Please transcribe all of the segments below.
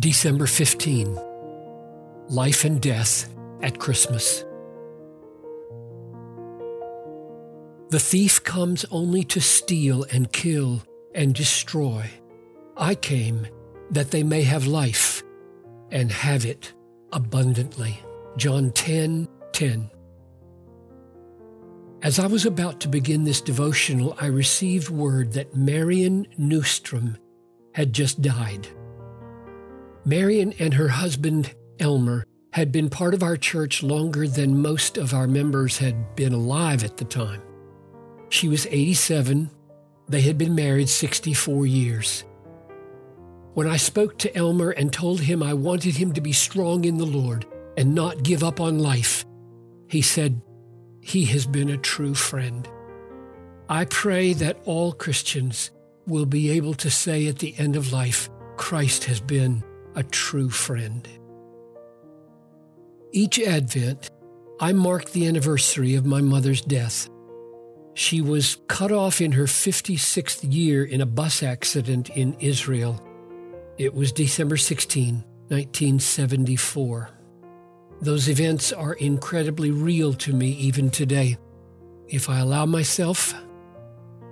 December 15 Life and Death at Christmas. The thief comes only to steal and kill and destroy. I came that they may have life and have it abundantly. John 10 10. As I was about to begin this devotional, I received word that Marion Newstrom had just died. Marion and her husband, Elmer, had been part of our church longer than most of our members had been alive at the time. She was 87. They had been married 64 years. When I spoke to Elmer and told him I wanted him to be strong in the Lord and not give up on life, he said, He has been a true friend. I pray that all Christians will be able to say at the end of life, Christ has been a true friend. Each Advent, I mark the anniversary of my mother's death. She was cut off in her 56th year in a bus accident in Israel. It was December 16, 1974. Those events are incredibly real to me even today. If I allow myself,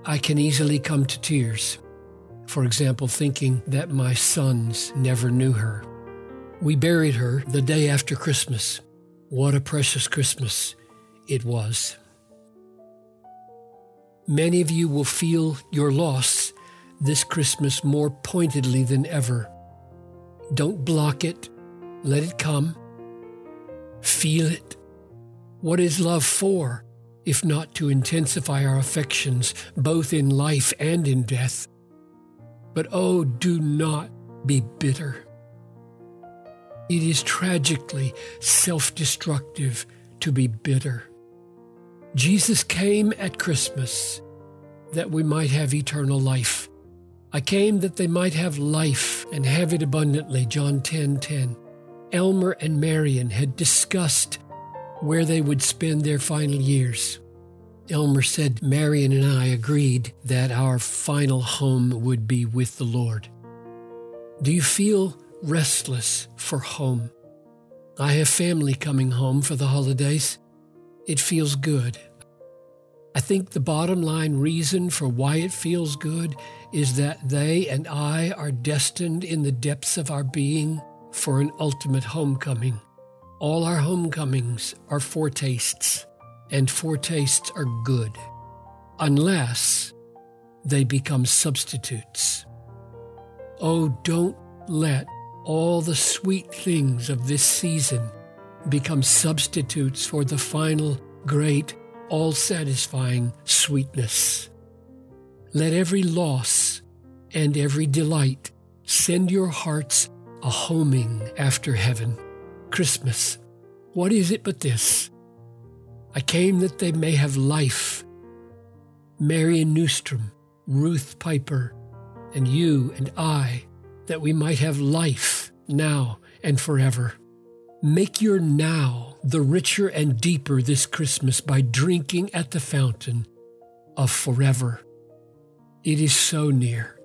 I can easily come to tears. For example, thinking that my sons never knew her. We buried her the day after Christmas. What a precious Christmas it was. Many of you will feel your loss this Christmas more pointedly than ever. Don't block it, let it come. Feel it. What is love for, if not to intensify our affections, both in life and in death? But oh, do not be bitter. It is tragically self destructive to be bitter. Jesus came at Christmas that we might have eternal life. I came that they might have life and have it abundantly. John 10 10. Elmer and Marion had discussed where they would spend their final years. Elmer said Marion and I agreed that our final home would be with the Lord. Do you feel restless for home? I have family coming home for the holidays. It feels good. I think the bottom line reason for why it feels good is that they and I are destined in the depths of our being for an ultimate homecoming. All our homecomings are foretastes and foretastes are good, unless they become substitutes. Oh, don't let all the sweet things of this season become substitutes for the final, great, all satisfying sweetness. Let every loss and every delight send your hearts a homing after heaven. Christmas, what is it but this? I came that they may have life. Marion Newstrom, Ruth Piper, and you and I, that we might have life now and forever. Make your now the richer and deeper this Christmas by drinking at the fountain of forever. It is so near.